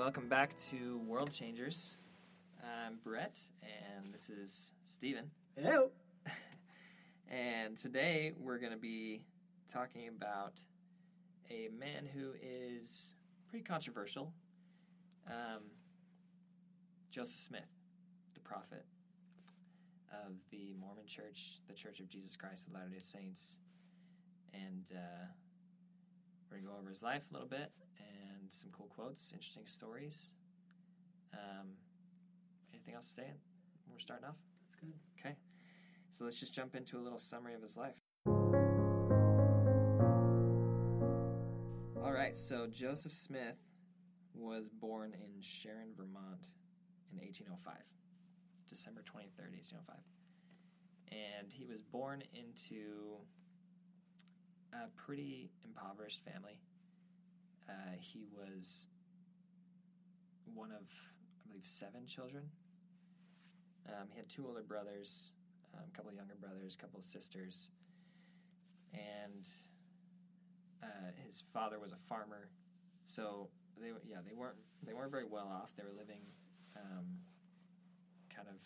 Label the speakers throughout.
Speaker 1: welcome back to World Changers. I'm Brett, and this is Steven.
Speaker 2: Hello.
Speaker 1: And today we're going to be talking about a man who is pretty controversial um, Joseph Smith, the prophet of the Mormon Church, the Church of Jesus Christ of Latter day Saints. And uh, we're going to go over his life a little bit and some cool quotes, interesting stories. Um, anything else to say? We're starting off?
Speaker 2: That's good.
Speaker 1: Okay. So let's just jump into a little summary of his life. All right, so Joseph Smith was born in Sharon, Vermont in 1805, December 23rd, 1805. And he was born into a pretty impoverished family. Uh, he was one of, I believe, seven children. Um, he had two older brothers, um, a couple of younger brothers, a couple of sisters, and uh, his father was a farmer. So they yeah they weren't they weren't very well off. They were living um, kind of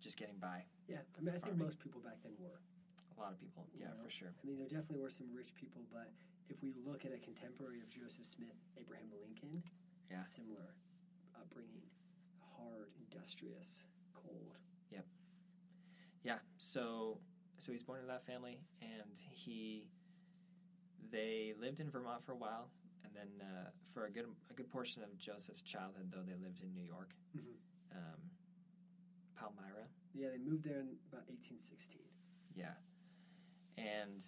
Speaker 1: just getting by.
Speaker 2: Yeah, I mean, I think
Speaker 1: Farming.
Speaker 2: most people back then were.
Speaker 1: A lot of people,
Speaker 2: you
Speaker 1: yeah,
Speaker 2: know?
Speaker 1: for sure.
Speaker 2: I mean, there definitely were some rich people, but if we look at a contemporary of Joseph Smith, Abraham Lincoln,
Speaker 1: Yeah.
Speaker 2: similar upbringing, hard, industrious, cold. Yep.
Speaker 1: Yeah, so so he's born into that family, and he they lived in Vermont for a while, and then uh, for a good a good portion of Joseph's childhood, though they lived in New York, um, Palmyra.
Speaker 2: Yeah, they moved there in about 1816.
Speaker 1: Yeah, and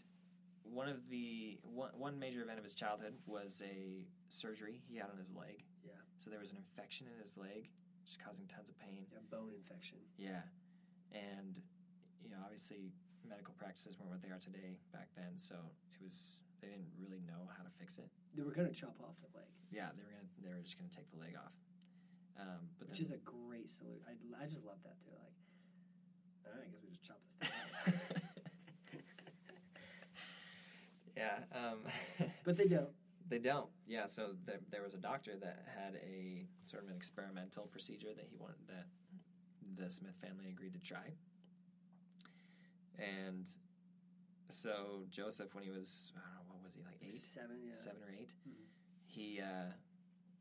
Speaker 1: one of the one, one major event of his childhood was a surgery he had on his leg.
Speaker 2: Yeah,
Speaker 1: So there was an infection in his leg, just causing tons of pain.
Speaker 2: yeah, bone infection.
Speaker 1: Yeah, and you know, obviously, medical practices weren't what they are today back then. So it was they didn't really know how to fix it.
Speaker 2: They were going to chop off the leg,
Speaker 1: Yeah, they were gonna they were just gonna take the leg off. Um, but
Speaker 2: which
Speaker 1: then,
Speaker 2: is a great solution. I, I just love that too. Like, all right, I guess we just chop this thing off.
Speaker 1: Yeah, um,
Speaker 2: but they don't.
Speaker 1: they don't. Yeah, so there, there was a doctor that had a sort of an experimental procedure that he wanted that the Smith family agreed to try, and so Joseph, when he was I don't know what was he like eight,
Speaker 2: seven, yeah.
Speaker 1: seven or 8
Speaker 2: Mhm.
Speaker 1: he uh,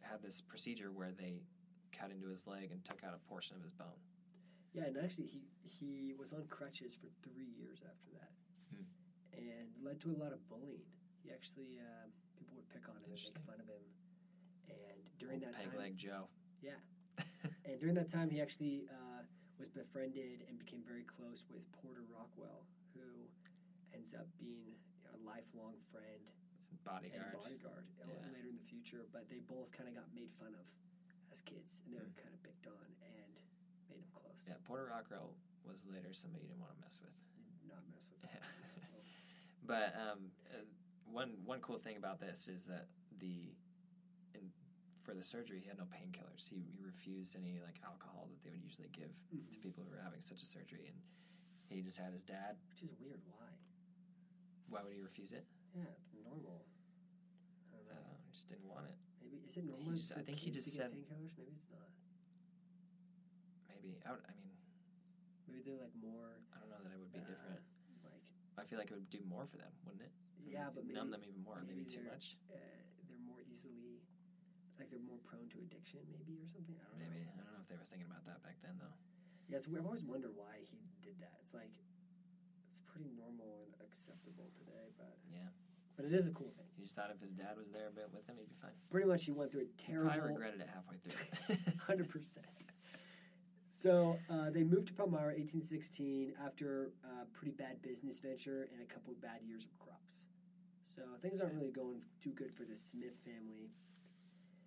Speaker 1: had this procedure where they cut into his leg and took out a portion of his bone.
Speaker 2: Yeah, and actually, he he was on crutches for three years after that. And led to a lot of bullying. He actually uh, people would pick on him and make fun of him, and during
Speaker 1: Old
Speaker 2: that
Speaker 1: peg
Speaker 2: time,
Speaker 1: leg Joe.
Speaker 2: yeah, and during that time, he actually uh, was befriended and became very close with Porter Rockwell, who ends up being a lifelong friend
Speaker 1: bodyguard.
Speaker 2: and bodyguard uh,
Speaker 1: Yeah.
Speaker 2: later in the future. But they both kind of got made fun of as kids, and they were
Speaker 1: Hmm.
Speaker 2: kind of picked on and made him close.
Speaker 1: Yeah, Porter Rockwell was later somebody you didn't want to mess with.
Speaker 2: Did not mess with.
Speaker 1: Yeah. But um, uh, one one cool thing about this is that the in, for the surgery he had no painkillers. He, he refused any like alcohol that they would usually give to
Speaker 2: Mhm.
Speaker 1: people who were having such a surgery, and he just had his dad.
Speaker 2: Which is weird. Why?
Speaker 1: Why would he refuse it?
Speaker 2: Yeah, it's normal. I don't know.
Speaker 1: He just didn't want it.
Speaker 2: Maybe is it normal?
Speaker 1: just- I think he just said-
Speaker 2: painkillers. Maybe it's not.
Speaker 1: Maybe I, would, I mean
Speaker 2: Maybe they're like more
Speaker 1: I don't know that it would be
Speaker 2: uh,
Speaker 1: different. I feel like it would do more for them, wouldn't it? I
Speaker 2: yeah, but maybe
Speaker 1: numb them even more. Maybe,
Speaker 2: maybe
Speaker 1: too much.
Speaker 2: uh, they're more easily like they're more prone to addiction, maybe or something. I don't
Speaker 1: Maybe
Speaker 2: know.
Speaker 1: I don't know if they were thinking about that back then though.
Speaker 2: Yeah, it's. I've always wondered why he did that. It's like it's pretty normal and acceptable today, but
Speaker 1: Yeah,
Speaker 2: but it is a cool thing.
Speaker 1: he just thought if his dad was there a bit with him, he'd be fine.
Speaker 2: Pretty much, he went through a
Speaker 1: terrible.
Speaker 2: terrible.
Speaker 1: regretted it halfway through.
Speaker 2: Hundred percent. So uh, they moved to Palmyra, 1816, after a pretty bad business venture and a couple of bad years of crops. So things aren't really going too good for the Smith family.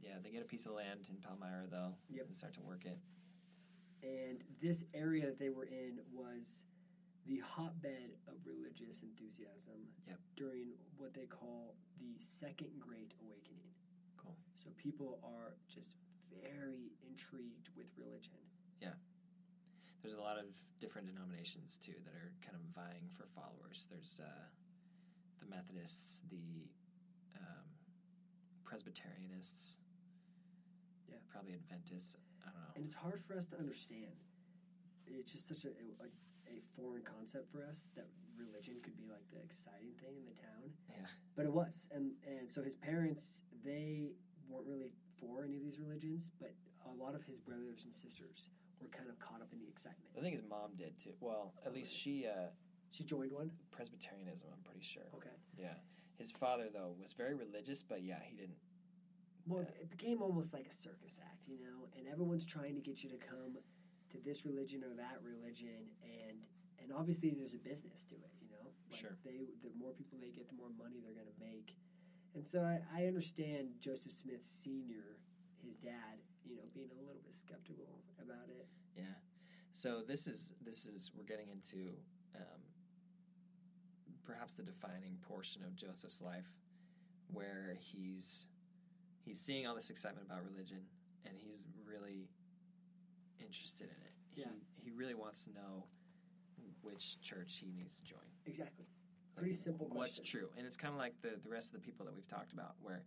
Speaker 1: yeah, they get a piece of land in Palmyra though,
Speaker 2: Yep.
Speaker 1: and start to work it.
Speaker 2: And this area that they were in was the hotbed of religious enthusiasm
Speaker 1: Yep.
Speaker 2: during what they call the Second Great Awakening.
Speaker 1: Cool.
Speaker 2: So people are just very intrigued with religion.
Speaker 1: There's a lot of different denominations too that are kind of vying for followers. There's uh, the Methodists, the um, Presbyterianists,
Speaker 2: Yeah.
Speaker 1: Probably Adventists. I don't know.
Speaker 2: and it's hard for us to understand. It's just such a, a, a foreign concept for us that religion could be like the exciting thing in the town.
Speaker 1: Yeah.
Speaker 2: But it was, and and so his parents they weren't really for any of these religions, but a lot of his brothers and sisters were kind of caught up in the excitement.
Speaker 1: I think his mom did too. Well, at
Speaker 2: Oh,
Speaker 1: least she uh,
Speaker 2: She joined one.
Speaker 1: Presbyterianism. I'm pretty sure.
Speaker 2: Okay.
Speaker 1: Yeah. His father though was very religious, but yeah, he didn't.
Speaker 2: Well,
Speaker 1: Yeah.
Speaker 2: it became almost like a circus act, you know, and everyone's trying to get you to come to this religion or that religion, and and obviously there's a business to it, you know. Like
Speaker 1: Sure.
Speaker 2: They the more people they get, the more money they're going to make, and so I, I understand Joseph Smith Senior, his dad, being a little bit skeptical about it.
Speaker 1: Yeah. So this is this is we're getting into um, perhaps the defining portion of Joseph's life, where he's he's seeing all this excitement about religion, and he's really interested in it.
Speaker 2: Yeah.
Speaker 1: He he really wants to know which church he needs to join.
Speaker 2: Exactly. Pretty simple
Speaker 1: What's true, and it's kind of like the the rest of the people that we've talked about, where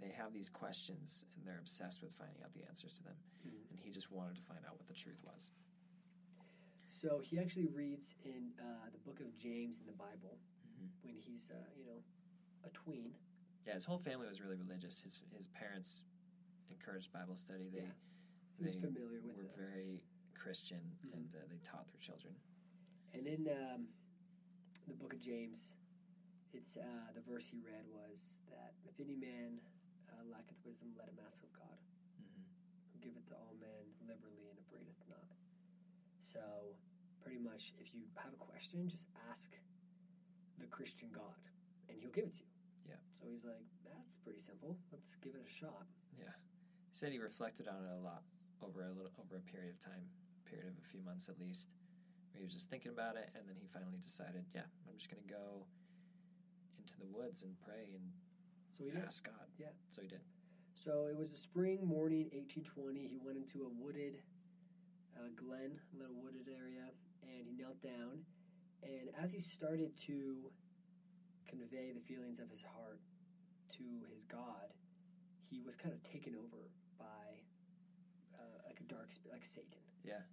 Speaker 1: they have these questions and they're obsessed with finding out the answers to them,
Speaker 2: Mhm.
Speaker 1: and he just wanted to find out what the truth was.
Speaker 2: So he actually reads in uh, the book of James in the Bible
Speaker 1: Mhm.
Speaker 2: when he's, uh, you know, a tween.
Speaker 1: Yeah, his whole family was really religious. His his parents encouraged Bible study. They
Speaker 2: Yeah. He was familiar with
Speaker 1: were
Speaker 2: it.
Speaker 1: very Christian,
Speaker 2: Mhm.
Speaker 1: and uh, they taught their children.
Speaker 2: And in um, the book of James, it's uh, the verse he read was that if any man uh, lacketh wisdom, let him ask of God,
Speaker 1: hmm
Speaker 2: who giveth to all men liberally and upbraideth not. So, pretty much, if you have a question, just ask the Christian God, and He'll give it to you.
Speaker 1: Yeah.
Speaker 2: So he's like, that's pretty simple. Let's give it a shot.
Speaker 1: Yeah, he said he reflected on it a lot over a little over a period of time, period of a few months at least. Where he was just thinking about it, and then he finally decided, yeah, I'm just going to go into the woods and pray and
Speaker 2: So he did.
Speaker 1: ask God.
Speaker 2: Yeah.
Speaker 1: So he did.
Speaker 2: So it was a spring morning, 1820. He went into a wooded uh, glen, a little wooded area, and he knelt down. And as he started to convey the feelings of his heart to his God, he was kind of taken over by uh, like a dark spirit, like Satan.
Speaker 1: Yeah.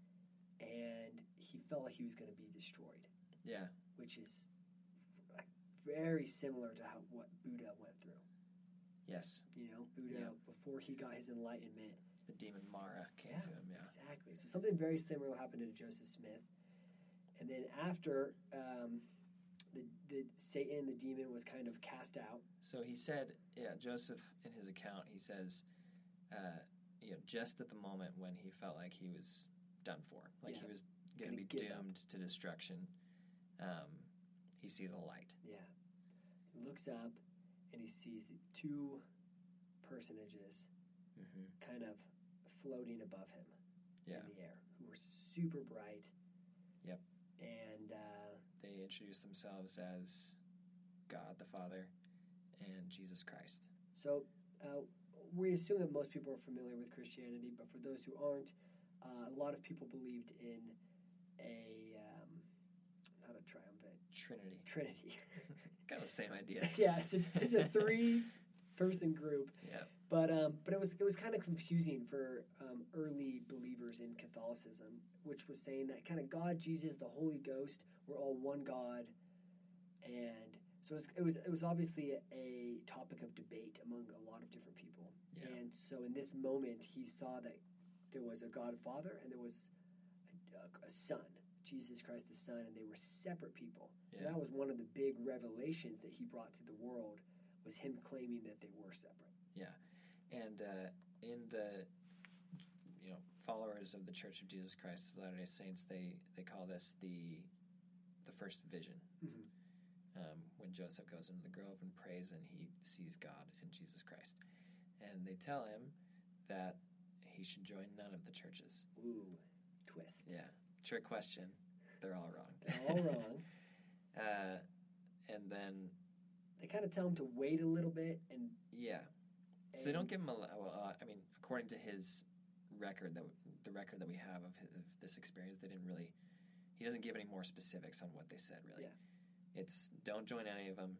Speaker 2: And he felt like he was going to be destroyed,
Speaker 1: Yeah.
Speaker 2: which is like very similar to how what Buddha went through.
Speaker 1: Yes.
Speaker 2: You know, Buddha
Speaker 1: Yeah.
Speaker 2: before he got his enlightenment
Speaker 1: The demon Mara came
Speaker 2: Yeah.
Speaker 1: to him. Yeah.
Speaker 2: Exactly. So something very similar happened to Joseph Smith. And then after um, the, the Satan, the demon, was kind of cast out.
Speaker 1: So he said, yeah, Joseph in his account, he says, uh, you know, just at the moment when he felt like he was done for, like
Speaker 2: Yeah.
Speaker 1: he was going
Speaker 2: Gonna
Speaker 1: be
Speaker 2: give up.
Speaker 1: doomed to destruction, um, he sees a light.
Speaker 2: Yeah. He looks up and he sees two personages
Speaker 1: Mm-hmm.
Speaker 2: kind of floating above him
Speaker 1: Yeah.
Speaker 2: in the air who were super bright.
Speaker 1: Yep.
Speaker 2: And uh,
Speaker 1: They introduce themselves as God the Father and Jesus Christ.
Speaker 2: So uh, we assume that most people are familiar with Christianity, but for those who aren't, uh, a lot of people believed in a um, not a triumvirate
Speaker 1: Trinity.
Speaker 2: trinity.
Speaker 1: kind of the same idea.
Speaker 2: yeah, it's a, it's a three person group,
Speaker 1: Yeah.
Speaker 2: but um, but it was it was kind of confusing for um, early believers in Catholicism, which was saying that kind of God, Jesus, the Holy Ghost were all one God, and so it was it was, it was obviously a, topic of debate among a lot of different people.
Speaker 1: Yeah.
Speaker 2: And so in this moment, he saw that there was a God Father and there was a, a Son, Jesus Christ the Son, and they were separate people.
Speaker 1: Yeah.
Speaker 2: that was one of the big revelations that he brought to the world was him claiming that they were separate.
Speaker 1: Yeah, and uh, in the you know followers of the Church of Jesus Christ of Latter Day Saints, they they call this the the first vision.
Speaker 2: Mhm.
Speaker 1: Um, when Joseph goes into the grove and prays, and he sees God and Jesus Christ, and they tell him that he should join none of the churches.
Speaker 2: Ooh, twist.
Speaker 1: Yeah, trick question. They're all wrong.
Speaker 2: They're all wrong.
Speaker 1: uh, and then
Speaker 2: They kind of tell him to wait a little bit and.
Speaker 1: yeah, so they don't give him a. Well, uh, I mean, according to his record, that the record that we have of, his, of this experience, they didn't really. He doesn't give any more specifics on what they said. Really,
Speaker 2: Yeah.
Speaker 1: it's don't join any of them.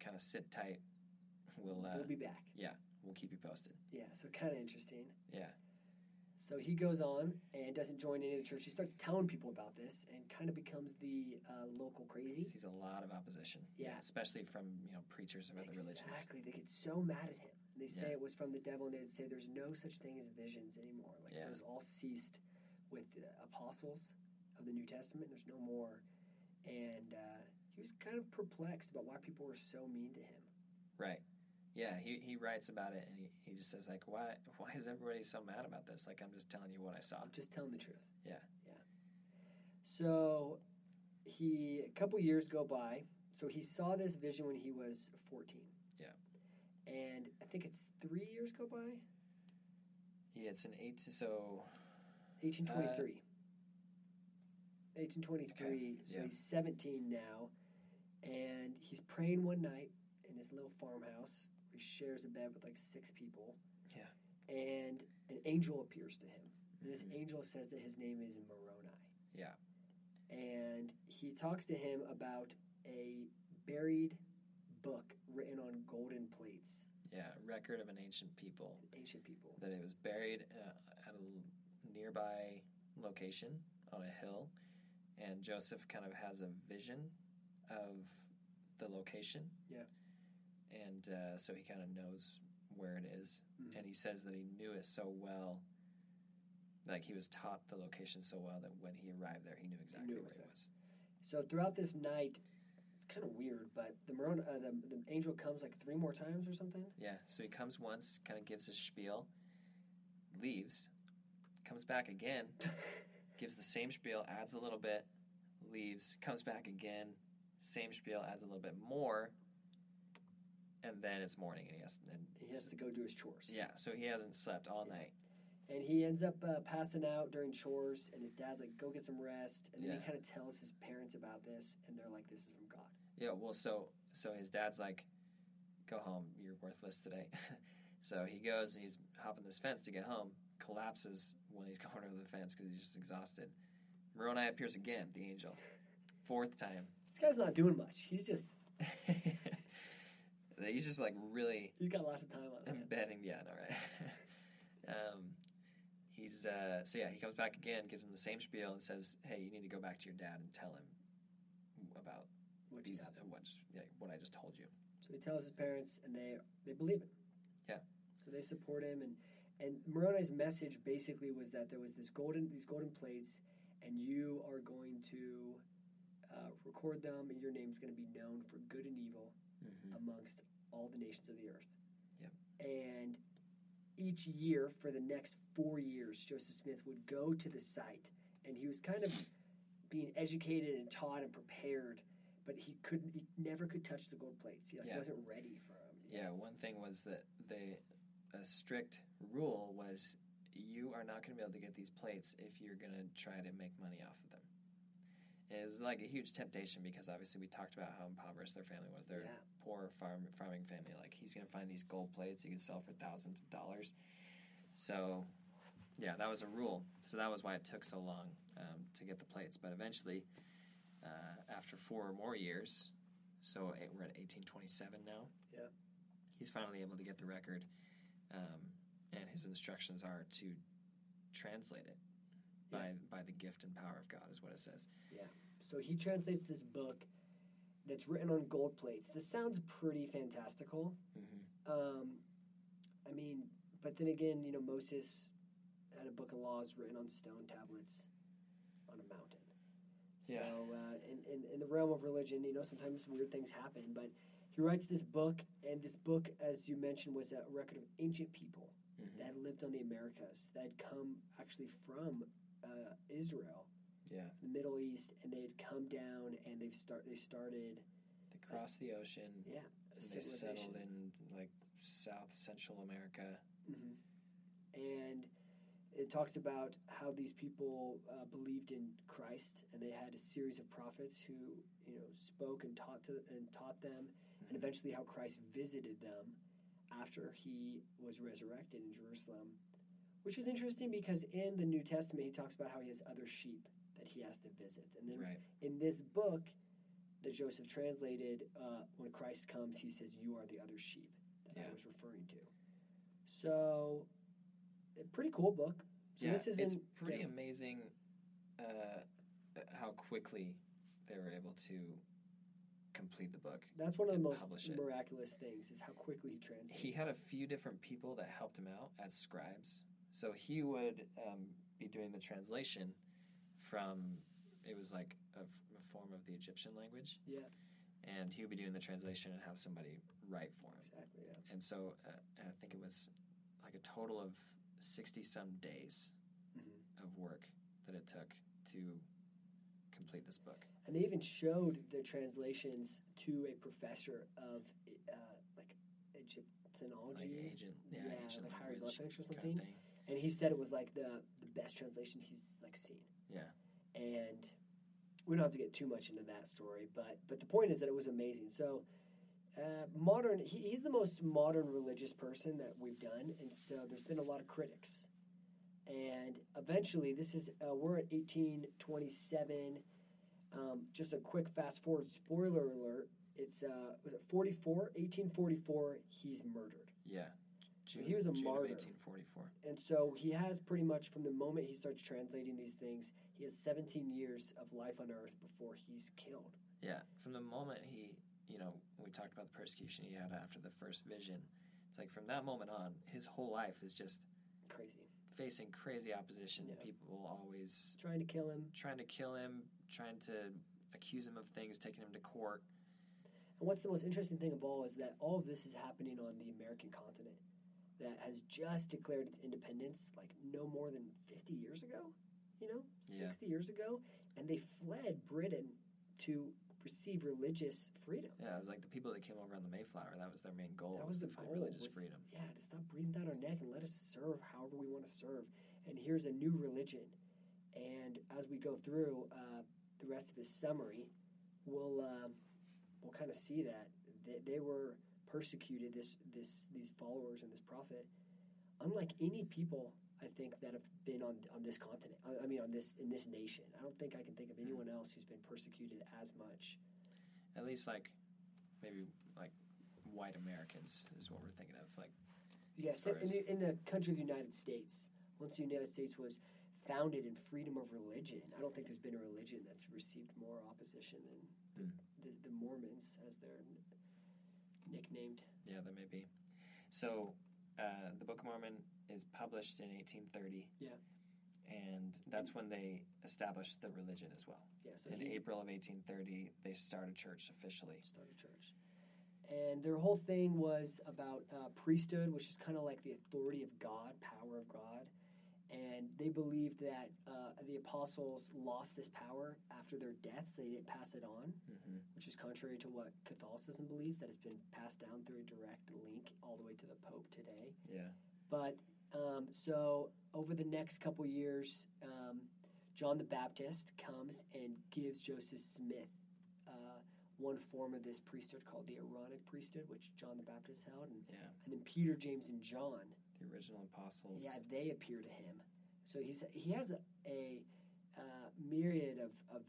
Speaker 1: Kind of sit tight. We'll uh,
Speaker 2: we'll be back.
Speaker 1: Yeah, we'll keep you posted.
Speaker 2: Yeah, so kind of interesting.
Speaker 1: Yeah,
Speaker 2: So he goes on and doesn't join any of the church. He starts telling people about this and kind of becomes the uh, local crazy.
Speaker 1: He Sees a lot of opposition.
Speaker 2: Yeah.
Speaker 1: especially from you know preachers of other religions.
Speaker 2: Exactly. They get so mad at him. They say
Speaker 1: Yeah.
Speaker 2: it was from the devil, and they'd say there's no such thing as visions anymore. Like
Speaker 1: Yeah.
Speaker 2: those all ceased with the apostles of the New Testament. There's no more. And uh, he was kind of perplexed about why people were so mean to him.
Speaker 1: Right. Yeah, he, he writes about it and he, he just says like why why is everybody so mad about this? Like I'm just telling you what I saw.
Speaker 2: I'm just telling the truth.
Speaker 1: Yeah.
Speaker 2: Yeah. So he a couple years go by. So he saw this vision when he was 14.
Speaker 1: Yeah.
Speaker 2: And I think it's three years go by.
Speaker 1: Yeah, it's an eight so
Speaker 2: 1823. Uh, 1823.
Speaker 1: Okay,
Speaker 2: So
Speaker 1: yeah.
Speaker 2: he's 17 now, and he's praying one night in his little farmhouse. Shares a bed with like six people.
Speaker 1: Yeah.
Speaker 2: And an angel appears to him. And this angel says that his name is Moroni.
Speaker 1: Yeah.
Speaker 2: And he talks to him about a buried book written on golden plates.
Speaker 1: yeah, record of an ancient people
Speaker 2: Ancient people.
Speaker 1: that it was buried uh, at a nearby location on a hill and Joseph kind of has a vision of the location.
Speaker 2: Yeah.
Speaker 1: And uh, so he kind of knows where it is.
Speaker 2: Mhm.
Speaker 1: and he says that he knew it so well like he was taught the location so well that when he arrived there he knew exactly
Speaker 2: knew it
Speaker 1: where
Speaker 2: was
Speaker 1: he was
Speaker 2: So throughout this night, it's kind of weird, but the Moroni, uh, the, the angel comes like three more times or something.
Speaker 1: yeah so he comes once kind of gives his spiel leaves comes back again gives the same spiel adds a little bit leaves comes back again same spiel adds a little bit more and then it's morning and he has and
Speaker 2: He has to go do his chores.
Speaker 1: yeah so he hasn't slept all night
Speaker 2: And he ends up uh, passing out during chores, and his dad's like, go get some rest. And then
Speaker 1: Yeah.
Speaker 2: he kind of tells his parents about this, and they're like, this is from God.
Speaker 1: Yeah, well, so so his dad's like, "Go home, you're worthless today." so he goes and he's hopping this fence to get home. Collapses when he's going over the fence because he's just exhausted. Moroni appears again, the angel, fourth time.
Speaker 2: This guy's not doing much. He's just,
Speaker 1: he's just like really
Speaker 2: he's got lots of time on his hands.
Speaker 1: embedding. Yeah, no, right. um, he's uh, so yeah, he comes back again, gives him the same spiel, and says, "Hey, you need to go back to your dad and tell him about
Speaker 2: Which
Speaker 1: these uh, what yeah, what I just told you."
Speaker 2: So he tells his parents, and they they believe him.
Speaker 1: Yeah.
Speaker 2: So they support him, and and Moroni's message basically was that there was this golden these golden plates, and you are going to uh, record them, and your name's going to be known for good and evil
Speaker 1: Mm-hmm.
Speaker 2: amongst all the nations of the earth.
Speaker 1: Yep.
Speaker 2: And each year for the next four years, Joseph Smith would go to the site, and he was kind of being educated and taught and prepared, but he couldn't. He never could touch the gold plates. He like,
Speaker 1: Yeah.
Speaker 2: wasn't ready for them.
Speaker 1: Yeah, one thing was that they a strict rule was you are not going to be able to get these plates if you're going to try to make money off of them. And it was like a huge temptation because obviously we talked about how impoverished their family was. They're
Speaker 2: Yeah.
Speaker 1: a poor farm farming family. Like he's going to find these gold plates he could sell for thousands of dollars. So, yeah, that was a rule. So that was why it took so long um, to get the plates. But eventually, uh, after four or more years, so we're at 1827 now.
Speaker 2: Yeah.
Speaker 1: He's finally able to get the record, um, and his instructions are to translate it by by the gift and power of God, is what it says. Yeah.
Speaker 2: So he translates this book that's written on gold plates. This sounds pretty fantastical.
Speaker 1: Mm-hmm.
Speaker 2: Um, I mean, but then again, you know, Moses had a book of laws written on stone tablets on a mountain. So,
Speaker 1: Yeah.
Speaker 2: uh, in, in, in the realm of religion, you know, sometimes weird things happen. But he writes this book, and this book, as you mentioned, was a record of ancient people
Speaker 1: Mm-hmm.
Speaker 2: that had lived on the Americas, that had come actually from uh, Israel,
Speaker 1: Yeah,
Speaker 2: the Middle East, and they had come down and they've start they started,
Speaker 1: they crossed the ocean.
Speaker 2: Yeah, a
Speaker 1: and they settled in like South Central America.
Speaker 2: hmm And it talks about how these people uh, believed in Christ, and they had a series of prophets who, you know, spoke and taught to and taught them, and
Speaker 1: Mhm.
Speaker 2: eventually how Christ visited them after he was resurrected in Jerusalem, which is interesting because in the New Testament he talks about how he has other sheep that he has to visit, and then
Speaker 1: Right.
Speaker 2: in this book that Joseph translated, uh, when Christ comes, he says, "You are the other sheep that I was referring to." So, a pretty cool book. So
Speaker 1: yeah,
Speaker 2: this isn't
Speaker 1: it's pretty
Speaker 2: yeah.
Speaker 1: amazing uh, how quickly they were able to complete the book.
Speaker 2: That's one of the most miraculous things is how quickly he translated.
Speaker 1: He had a few different people that helped him out as scribes. So he would um, be doing the translation from, it was like a, f- a form of the Egyptian language.
Speaker 2: Yeah.
Speaker 1: And he would be doing the translation and have somebody write for him.
Speaker 2: exactly. Yeah.
Speaker 1: And so uh, and I think it was like a total of 60 some days
Speaker 2: Mhm.
Speaker 1: of work that it took to complete this book.
Speaker 2: And they even showed the translations to a professor of uh, like Egyptology.
Speaker 1: Like agent, yeah,
Speaker 2: Yeah, like hieroglyphics or
Speaker 1: kind of
Speaker 2: something.
Speaker 1: thing.
Speaker 2: And he said it was like the the best translation he's like seen.
Speaker 1: Yeah.
Speaker 2: And we don't have to get too much into that story, but but the point is that it was amazing. So uh, modern, he, he's the most modern religious person that we've done, and so there's been a lot of critics. And eventually, this is uh, we're at 1827. Um, just a quick fast forward. Spoiler alert! It's uh, was it 44? 1844. He's murdered.
Speaker 1: Yeah. June,
Speaker 2: he was a
Speaker 1: June
Speaker 2: martyr.
Speaker 1: Of 1844.
Speaker 2: And so he has pretty much from the moment he starts translating these things, he has 17 years of life on earth before he's killed.
Speaker 1: Yeah. From the moment he, you know, we talked about the persecution he had after the first vision. It's like from that moment on, his whole life is just
Speaker 2: Crazy.
Speaker 1: facing crazy opposition.
Speaker 2: Yeah.
Speaker 1: People always
Speaker 2: Trying to kill him.
Speaker 1: trying to kill him, trying to accuse him of things, taking him to court.
Speaker 2: And what's the most interesting thing of all is that all of this is happening on the American continent that has just declared its independence like no more than 50 years ago, you know,
Speaker 1: Yeah.
Speaker 2: 60 years ago. And they fled Britain to receive religious freedom.
Speaker 1: Yeah, it was like the people that came over on the Mayflower. That was their main goal.
Speaker 2: That was
Speaker 1: to
Speaker 2: the goal.
Speaker 1: religious
Speaker 2: was-
Speaker 1: freedom.
Speaker 2: Yeah, to stop breathing down our neck and let us serve however we want to serve. And here's a new religion. And as we go through uh, the rest of his summary, we'll um, we'll kind of see that they, they were persecuted. This this these followers and this prophet, unlike any people I think that have been on on this continent. I, I mean, on this in this nation. I don't think I can think of anyone else who's been persecuted as much.
Speaker 1: At least like maybe like white Americans is what we're thinking of. Like
Speaker 2: Yes,
Speaker 1: As
Speaker 2: in the, in the country of the United States, once the United States was founded in freedom of religion, I don't think there's been a religion that's received more opposition than the,
Speaker 1: Hmm.
Speaker 2: the, the Mormons, as they're n- nicknamed.
Speaker 1: yeah, there may be. So uh, the Book of Mormon is published in 1830.
Speaker 2: Yeah.
Speaker 1: And that's when they established the religion as well.
Speaker 2: Yeah, so
Speaker 1: In
Speaker 2: he
Speaker 1: April of 1830, they started church officially.
Speaker 2: started church. And their whole thing was about uh, priesthood, which is kind of like the authority of God, power of God. And they believed that uh, the apostles lost this power after their deaths. They didn't pass it on.
Speaker 1: hmm
Speaker 2: which is contrary to what Catholicism believes, that it's been passed down through a direct link all the way to the Pope today.
Speaker 1: Yeah.
Speaker 2: But um, so over the next couple years, um, John the Baptist comes and gives Joseph Smith uh, one form of this priesthood called the Aaronic priesthood, which John the Baptist held, and,
Speaker 1: Yeah.
Speaker 2: and then Peter, James, and John
Speaker 1: The original apostles.
Speaker 2: yeah, they appear to him. So he's he has a, a uh, myriad of, of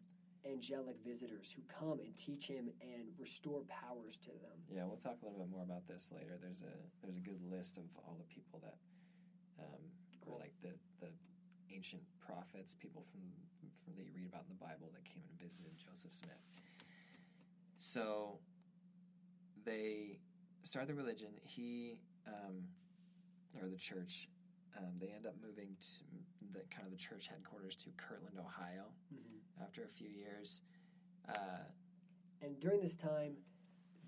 Speaker 2: angelic visitors who come and teach him and restore powers to them.
Speaker 1: Yeah, we'll talk a little bit more about this later. There's a there's a good list of all the people that um, were
Speaker 2: Cool.
Speaker 1: like the the ancient prophets, people from from that you read about in the Bible that came and visited Joseph Smith. So they start the religion. He um, or the church. Um, they end up moving to the kind of the church headquarters to Kirtland, Ohio. After a few years, uh,
Speaker 2: And during this time,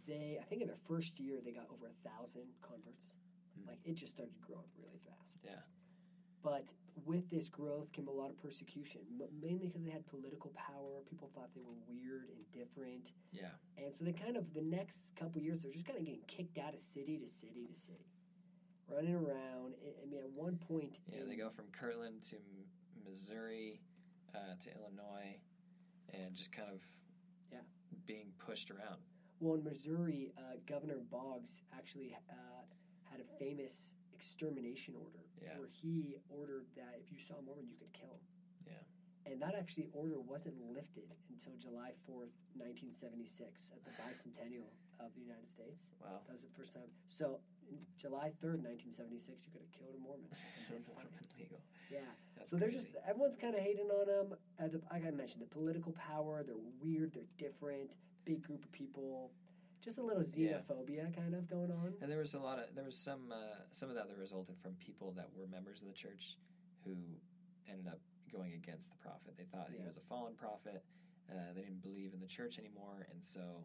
Speaker 2: they I think in their first year they got over a thousand converts.
Speaker 1: Hmm.
Speaker 2: Like it just started growing really fast.
Speaker 1: Yeah.
Speaker 2: But with this growth came a lot of persecution, mainly because they had political power. People thought they were weird and different.
Speaker 1: yeah,
Speaker 2: And so they kind of the next couple years they're just kind of getting kicked out of city to city to city, running around. I- I mean, at one point,
Speaker 1: Yeah, they go from Kirtland to Missouri uh, to Illinois, and just kind of
Speaker 2: Yeah.
Speaker 1: being pushed around.
Speaker 2: Well, in Missouri, uh, Governor Boggs actually uh, had a famous extermination order
Speaker 1: Yeah.
Speaker 2: where he ordered that if you saw a Mormon, you could kill him.
Speaker 1: Yeah.
Speaker 2: And that actually order wasn't lifted until July 4th, 1976, at the bicentennial of the United States.
Speaker 1: Wow.
Speaker 2: That was the first time. So, in July 3rd, 1976, you could have killed a Mormon. and been fine.
Speaker 1: legal.
Speaker 2: Yeah.
Speaker 1: That's
Speaker 2: so they're just everyone's kind of hating on them. Uh, the, like I mentioned, the political power. They're weird. They're different. Big group of people. Just a little
Speaker 1: Yeah.
Speaker 2: xenophobia kind of going on.
Speaker 1: And there was a lot of there was some uh, some of that that resulted from people that were members of the church who ended up going against the prophet. They thought he was a fallen prophet. Uh, they didn't believe in the church anymore, and so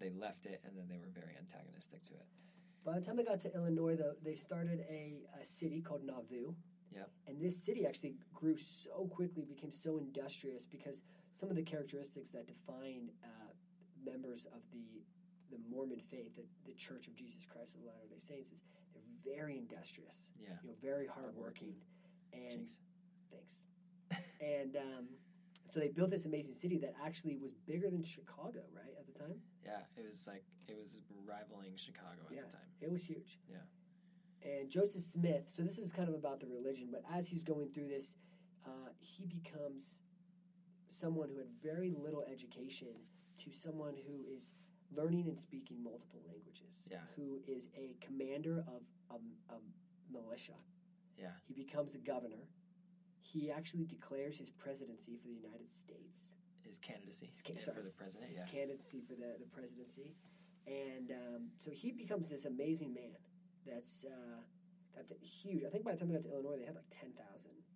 Speaker 1: they left it. And then they were very antagonistic to it.
Speaker 2: By the time they got to Illinois, though, they started a, a city called Nauvoo.
Speaker 1: Yep.
Speaker 2: And this city actually grew so quickly, became so industrious because some of the characteristics that define uh, members of the the Mormon faith, the, the Church of Jesus Christ of Latter Day Saints, is they're very industrious.
Speaker 1: Yeah.
Speaker 2: You know, very hardworking, and
Speaker 1: Jinx.
Speaker 2: thanks. And um, so they built this amazing city that actually was bigger than Chicago, right at the time.
Speaker 1: Yeah, it was like it was rivaling Chicago at
Speaker 2: Yeah.
Speaker 1: the time.
Speaker 2: It was huge.
Speaker 1: Yeah.
Speaker 2: And Joseph Smith, so this is kind of about the religion, but as he's going through this, uh, he becomes someone who had very little education to someone who is learning and speaking multiple languages,
Speaker 1: Yeah.
Speaker 2: who is a commander of a, a militia.
Speaker 1: Yeah.
Speaker 2: He becomes a governor. He actually declares his presidency for the United States
Speaker 1: His candidacy
Speaker 2: His ca- sorry.
Speaker 1: for the president.
Speaker 2: his
Speaker 1: Yeah.
Speaker 2: candidacy for the, the presidency. And um, so he becomes this amazing man that's uh, got the huge. I think by the time they got to Illinois, they had like 10,000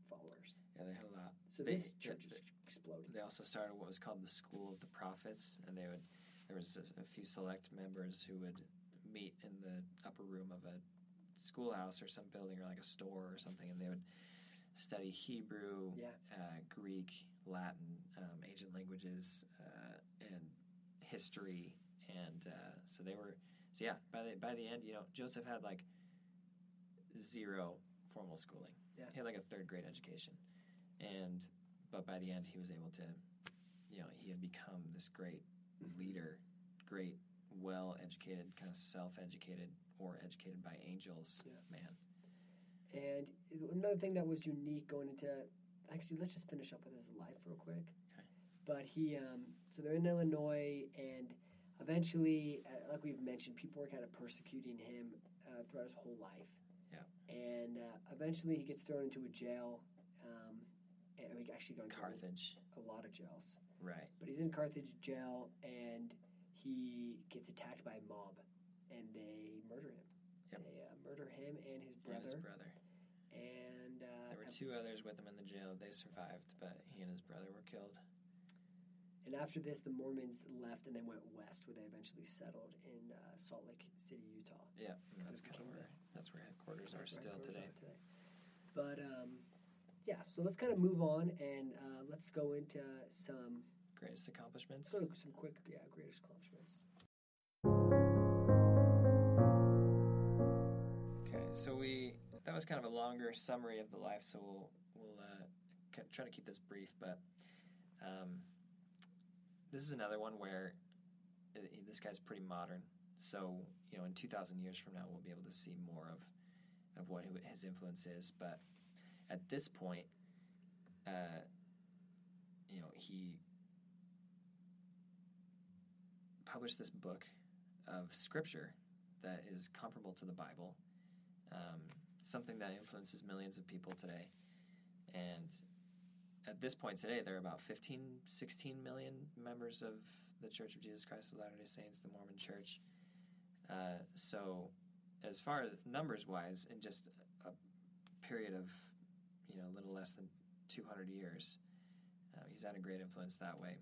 Speaker 2: followers.
Speaker 1: yeah, they had a lot.
Speaker 2: So
Speaker 1: They-
Speaker 2: this church
Speaker 1: they-
Speaker 2: just exploded.
Speaker 1: They also started what was called the School of the Prophets, and they would there was a, a few select members who would meet in the upper room of a schoolhouse or some building or like a store or something, and they would study Hebrew,
Speaker 2: Yeah.
Speaker 1: uh, Greek, Latin, um, Asian languages, uh, and history, and uh, so they were. So yeah, by the by the end, you know, Joseph had like zero formal schooling.
Speaker 2: Yeah.
Speaker 1: He had like a third grade education, and but by the end, he was able to, you know, he had become this great leader, great, well educated, kind of self educated or educated by angels
Speaker 2: Yeah.
Speaker 1: man.
Speaker 2: And another thing that was unique going into actually, let's just finish up with his life real quick.
Speaker 1: Okay.
Speaker 2: But he, um, so they're in Illinois, and eventually, uh, like we've mentioned, people were kind of persecuting him uh, throughout his whole life.
Speaker 1: Yeah.
Speaker 2: And uh, eventually, he gets thrown into a jail. Um, and we actually going to
Speaker 1: Carthage,
Speaker 2: a lot of jails.
Speaker 1: right?
Speaker 2: But he's in Carthage jail, and he gets attacked by a mob, and they murder him.
Speaker 1: Yep.
Speaker 2: They uh, murder him and his
Speaker 1: And his brother.
Speaker 2: And uh,
Speaker 1: There were two others with him in the jail. They survived, but he and his brother were killed.
Speaker 2: and after this, the Mormons left and they went west, where they eventually settled in uh, Salt Lake City, Utah.
Speaker 1: Yeah, that's
Speaker 2: Kind of
Speaker 1: where that's where headquarters are
Speaker 2: where
Speaker 1: still
Speaker 2: headquarters
Speaker 1: today.
Speaker 2: are But um, yeah, so let's kind of move on and uh, let's go into some
Speaker 1: Greatest accomplishments.
Speaker 2: to some quick yeah greatest accomplishments.
Speaker 1: Okay, so we that was kind of a longer summary of the life, so we'll we'll uh, try to keep this brief. But um, this is another one where uh, this guy's pretty modern. So you know, in two thousand years from now, we'll be able to see more of of what his influence is. But at this point, uh, you know, he published this book of scripture that is comparable to the Bible, um, something that influences millions of people today. And at this point today, there are about 15, 16 million members of the Church of Jesus Christ of Latter day Saints, the Mormon Church. Uh, so, as far as numbers wise, in just a period of you know a little less than 200 years, uh, he's had a great influence that way.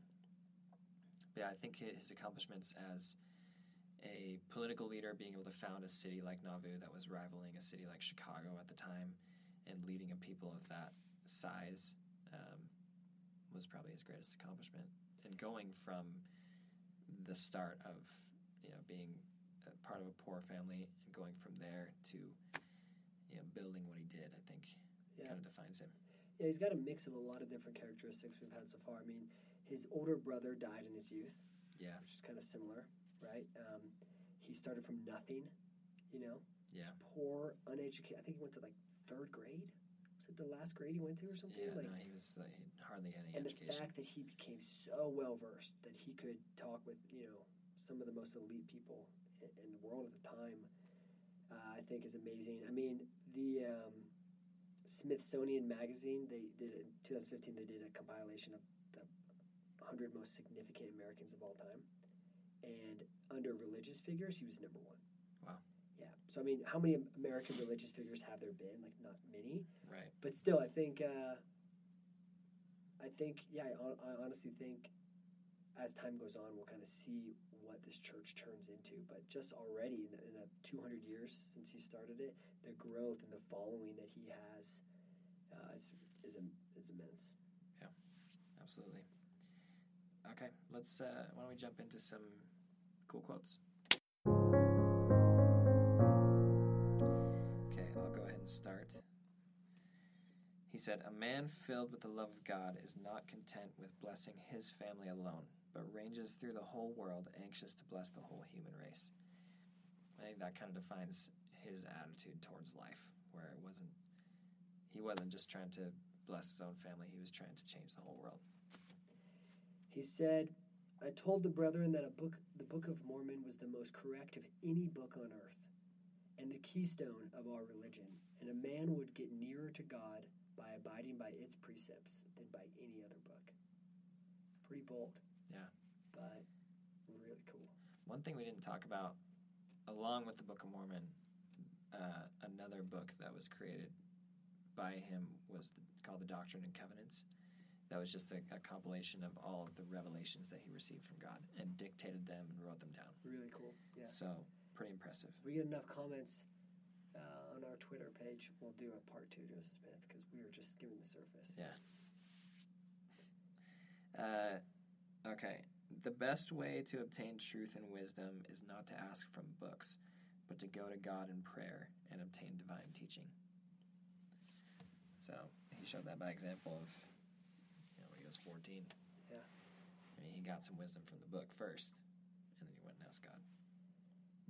Speaker 1: But yeah, I think his accomplishments as a political leader being able to found a city like Nauvoo that was rivaling a city like Chicago at the time and leading a people of that size um, was probably his greatest accomplishment. And going from the start of you know being a part of a poor family and going from there to you know building what he did, I think
Speaker 2: Yeah.
Speaker 1: kind of defines him.
Speaker 2: Yeah, he's got a mix of a lot of different characteristics we've had so far. I mean, his older brother died in his youth,
Speaker 1: Yeah,
Speaker 2: which is kind of similar, right? Um, he started from nothing, you know.
Speaker 1: yeah,
Speaker 2: Poor, uneducated. I think he went to like third grade. Was it the last grade he went to or something?
Speaker 1: Yeah,
Speaker 2: like,
Speaker 1: no, he was uh, he hardly any
Speaker 2: and the fact that he became so well versed that he could talk with you know some of the most elite people in, in the world at the time, uh, I think is amazing. I mean, the um, Smithsonian Magazine they did in 2015 they did a compilation of the 100 most significant Americans of all time, and under religious figures he was number one.
Speaker 1: Wow.
Speaker 2: Yeah. So I mean, how many American religious figures have there been? Like not many
Speaker 1: right.
Speaker 2: but still, I think, uh, I think, yeah, I, I honestly think as time goes on, we'll kind of see what this church turns into. But just already in the, in the 200 years since he started it, the growth and the following that he has uh, is, is, im- is immense.
Speaker 1: Yeah, absolutely. Okay, let's. Uh, why don't we jump into some cool quotes? Okay, I'll go ahead and start. He said, A man filled with the love of God is not content with blessing his family alone, but ranges through the whole world, anxious to bless the whole human race. I think that kind of defines his attitude towards life, where it wasn't, he wasn't just trying to bless his own family, he was trying to change the whole world.
Speaker 2: He said, I told the brethren that a book, the Book of Mormon was the most correct of any book on earth and the keystone of our religion, and a man would get nearer to God by abiding by its precepts than by any other book. Pretty bold.
Speaker 1: Yeah.
Speaker 2: But really cool.
Speaker 1: One thing we didn't talk about, along with the Book of Mormon, uh, another book that was created by him was the, called the Doctrine and Covenants. That was just a, a compilation of all of the revelations that he received from God and dictated them and wrote them down.
Speaker 2: Really cool. Yeah.
Speaker 1: So pretty impressive.
Speaker 2: If we get enough comments uh, on our Twitter page, we'll do a part two, Joseph Smith, because we were just skimming the surface.
Speaker 1: Yeah. Uh, okay. The best way to obtain truth and wisdom is not to ask from books, but to go to God in prayer and obtain divine teaching. So he showed that by example of, you know, when he was 14.
Speaker 2: Yeah.
Speaker 1: I mean, he got some wisdom from the book first, and then he went and asked God.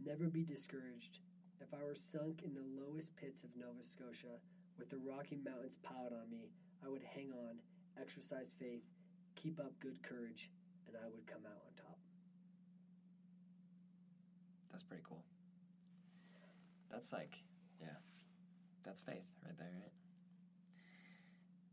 Speaker 2: Never be discouraged. If I were sunk in the lowest pits of Nova Scotia, with the Rocky Mountains piled on me, I would hang on, exercise faith, keep up good courage, and I would come out on top.
Speaker 1: That's pretty cool. That's like, yeah, that's faith right there, right?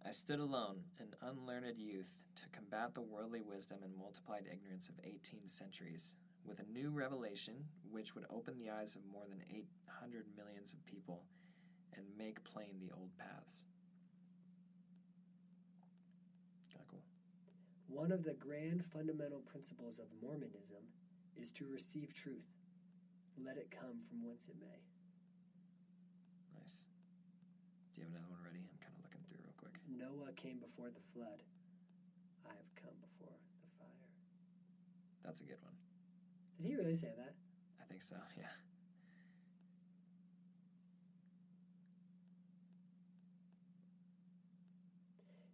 Speaker 1: I stood alone, an unlearned youth, to combat the worldly wisdom and multiplied ignorance of 18 centuries, with a new revelation which would open the eyes of more than 800 millions of people and make plain the old paths. Kind of cool.
Speaker 2: One of the grand fundamental principles of Mormonism is to receive truth, let it come from whence it may.
Speaker 1: Nice. Do you have another one ready? I'm kind of looking through real quick.
Speaker 2: Noah came before the flood. I have come before the fire.
Speaker 1: That's a good one.
Speaker 2: Did he really say that?
Speaker 1: I think so, yeah.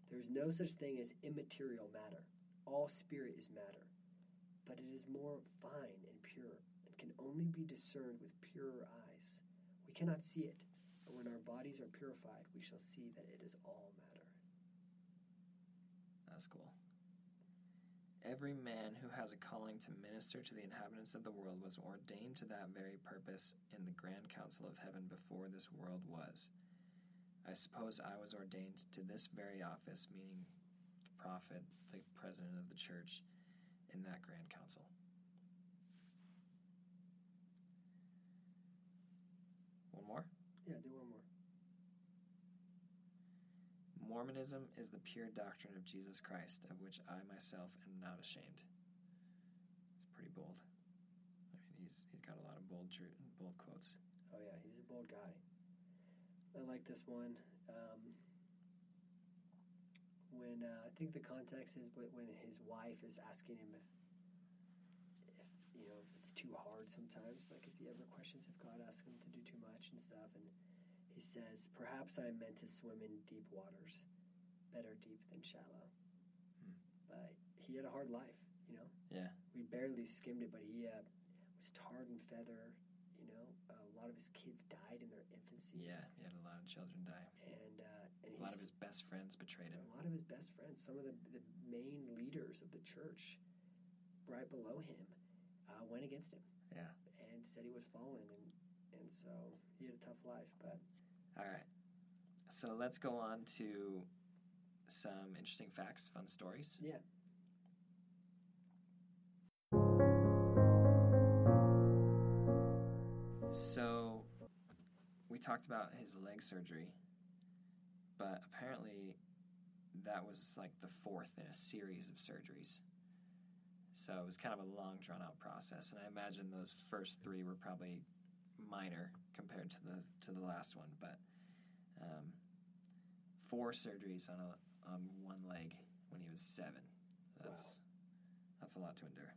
Speaker 2: There is no such thing as immaterial matter. All spirit is matter, but it is more fine and pure and can only be discerned with purer eyes. We cannot see it, but when our bodies are purified, we shall see that it is all matter.
Speaker 1: Every man who has a calling to minister to the inhabitants of the world was ordained to that very purpose in the grand council of heaven before this world was. I suppose I was ordained to this very office, meaning the prophet, the president of the church, in that grand council. One more?
Speaker 2: Yeah, do one more.
Speaker 1: Mormonism is the pure doctrine of Jesus Christ, of which I myself am not ashamed. It's pretty bold. I mean, he's he's got a lot of bold bold quotes.
Speaker 2: Oh, yeah, he's a bold guy. I like this one. Um, when uh, I think the context is when, his wife is asking him if, if you know, if it's too hard sometimes. Like if he ever questions if God asks him to do too much and stuff, and he says, "Perhaps I am meant to swim in deep waters, better deep than shallow."
Speaker 1: Hmm.
Speaker 2: But he had a hard life, you know
Speaker 1: Yeah,
Speaker 2: we barely skimmed it, but he uh, was tarred and feather. You know, a lot of his kids died in their infancy.
Speaker 1: Yeah, he had a lot of children die.
Speaker 2: and uh, and
Speaker 1: A lot of his best friends betrayed him.
Speaker 2: a lot of his best friends, some of the, the main leaders of the church, right below him, uh, went against him
Speaker 1: Yeah.
Speaker 2: and said he was fallen, and and so he had a tough life. But
Speaker 1: All right. So let's go on to some interesting facts, fun stories.
Speaker 2: yeah,
Speaker 1: So we talked about his leg surgery, but apparently that was like the fourth in a series of surgeries. So it was kind of a long, drawn out process, and I imagine those first three were probably minor compared to the to the last one. But um, four surgeries on a on one leg when he was seven. That's that's a lot to endure.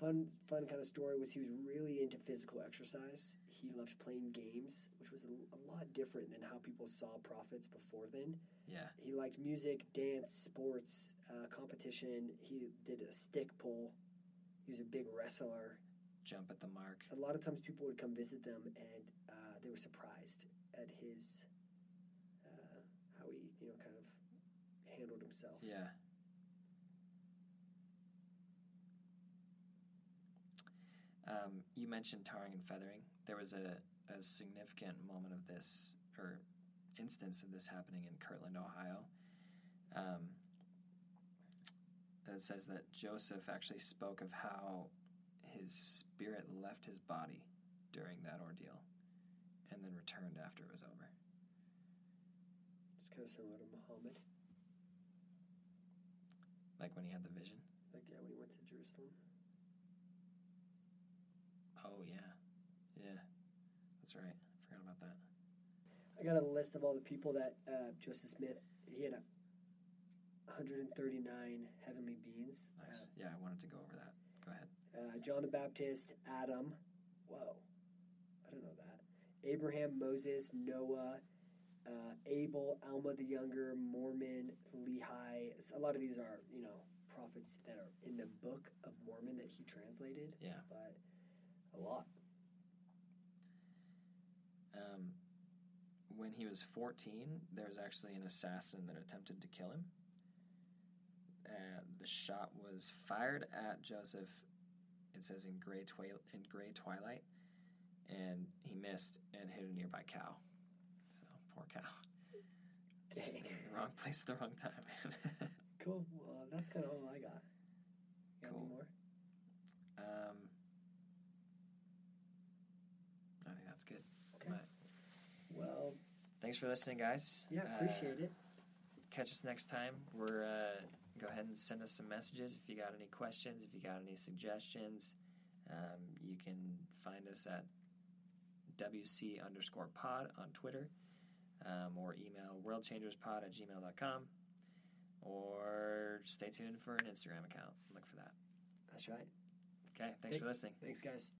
Speaker 2: fun fun kind of story was he was really into physical exercise. He loved playing games, which was a, a lot different than how people saw prophets before then.
Speaker 1: Yeah,
Speaker 2: He liked music, dance, sports, uh, competition. He did a stick pull. He was a big wrestler.
Speaker 1: jump at the mark.
Speaker 2: A lot of times people would come visit them and uh, they were surprised at his uh, how he you know kind of handled himself.
Speaker 1: Yeah. Um, you mentioned tarring and feathering. There was a, a significant moment of this, or instance of this happening in Kirtland, Ohio. Um, it says that Joseph actually spoke of how his spirit left his body during that ordeal and then returned after it was over.
Speaker 2: It's kind of similar to Muhammad.
Speaker 1: Like when he had the vision.
Speaker 2: Like yeah, when he went to Jerusalem.
Speaker 1: Oh, yeah. Yeah. That's right. I forgot about that.
Speaker 2: I got a list of all the people that uh, Joseph Smith. He had a 139 heavenly beings.
Speaker 1: Nice. Yeah, I wanted to go over that. Go ahead.
Speaker 2: Uh, uh, John the Baptist, Adam. Whoa, I don't know that. Abraham, Moses, Noah, uh, Abel, Alma the Younger, Mormon, Lehi. A lot of these are you know prophets that are in the Book of Mormon that he translated.
Speaker 1: Yeah.
Speaker 2: but a lot.
Speaker 1: Um, when he was 14, there was actually an assassin that attempted to kill him. Uh, the shot was fired at Joseph. It says in gray twi- in gray twilight, and he missed and hit a nearby cow. Poor cow.
Speaker 2: Dang.
Speaker 1: in the wrong place, at the wrong time.
Speaker 2: Cool. Well, that's kind of all I got. Got
Speaker 1: Cool.
Speaker 2: more?
Speaker 1: um, I think that's good.
Speaker 2: Okay.
Speaker 1: But
Speaker 2: Well,
Speaker 1: thanks for listening, guys.
Speaker 2: yeah,
Speaker 1: Uh,
Speaker 2: appreciate it.
Speaker 1: catch us next time. We're uh, go ahead and send us some messages if you got any questions, if you got any suggestions. Um, you can find us at WC underscore pod on Twitter um, or email worldchangerspod at gmail.com or stay tuned for an Instagram account. Look for that.
Speaker 2: That's right.
Speaker 1: Okay, thanks for listening.
Speaker 2: Thanks, guys.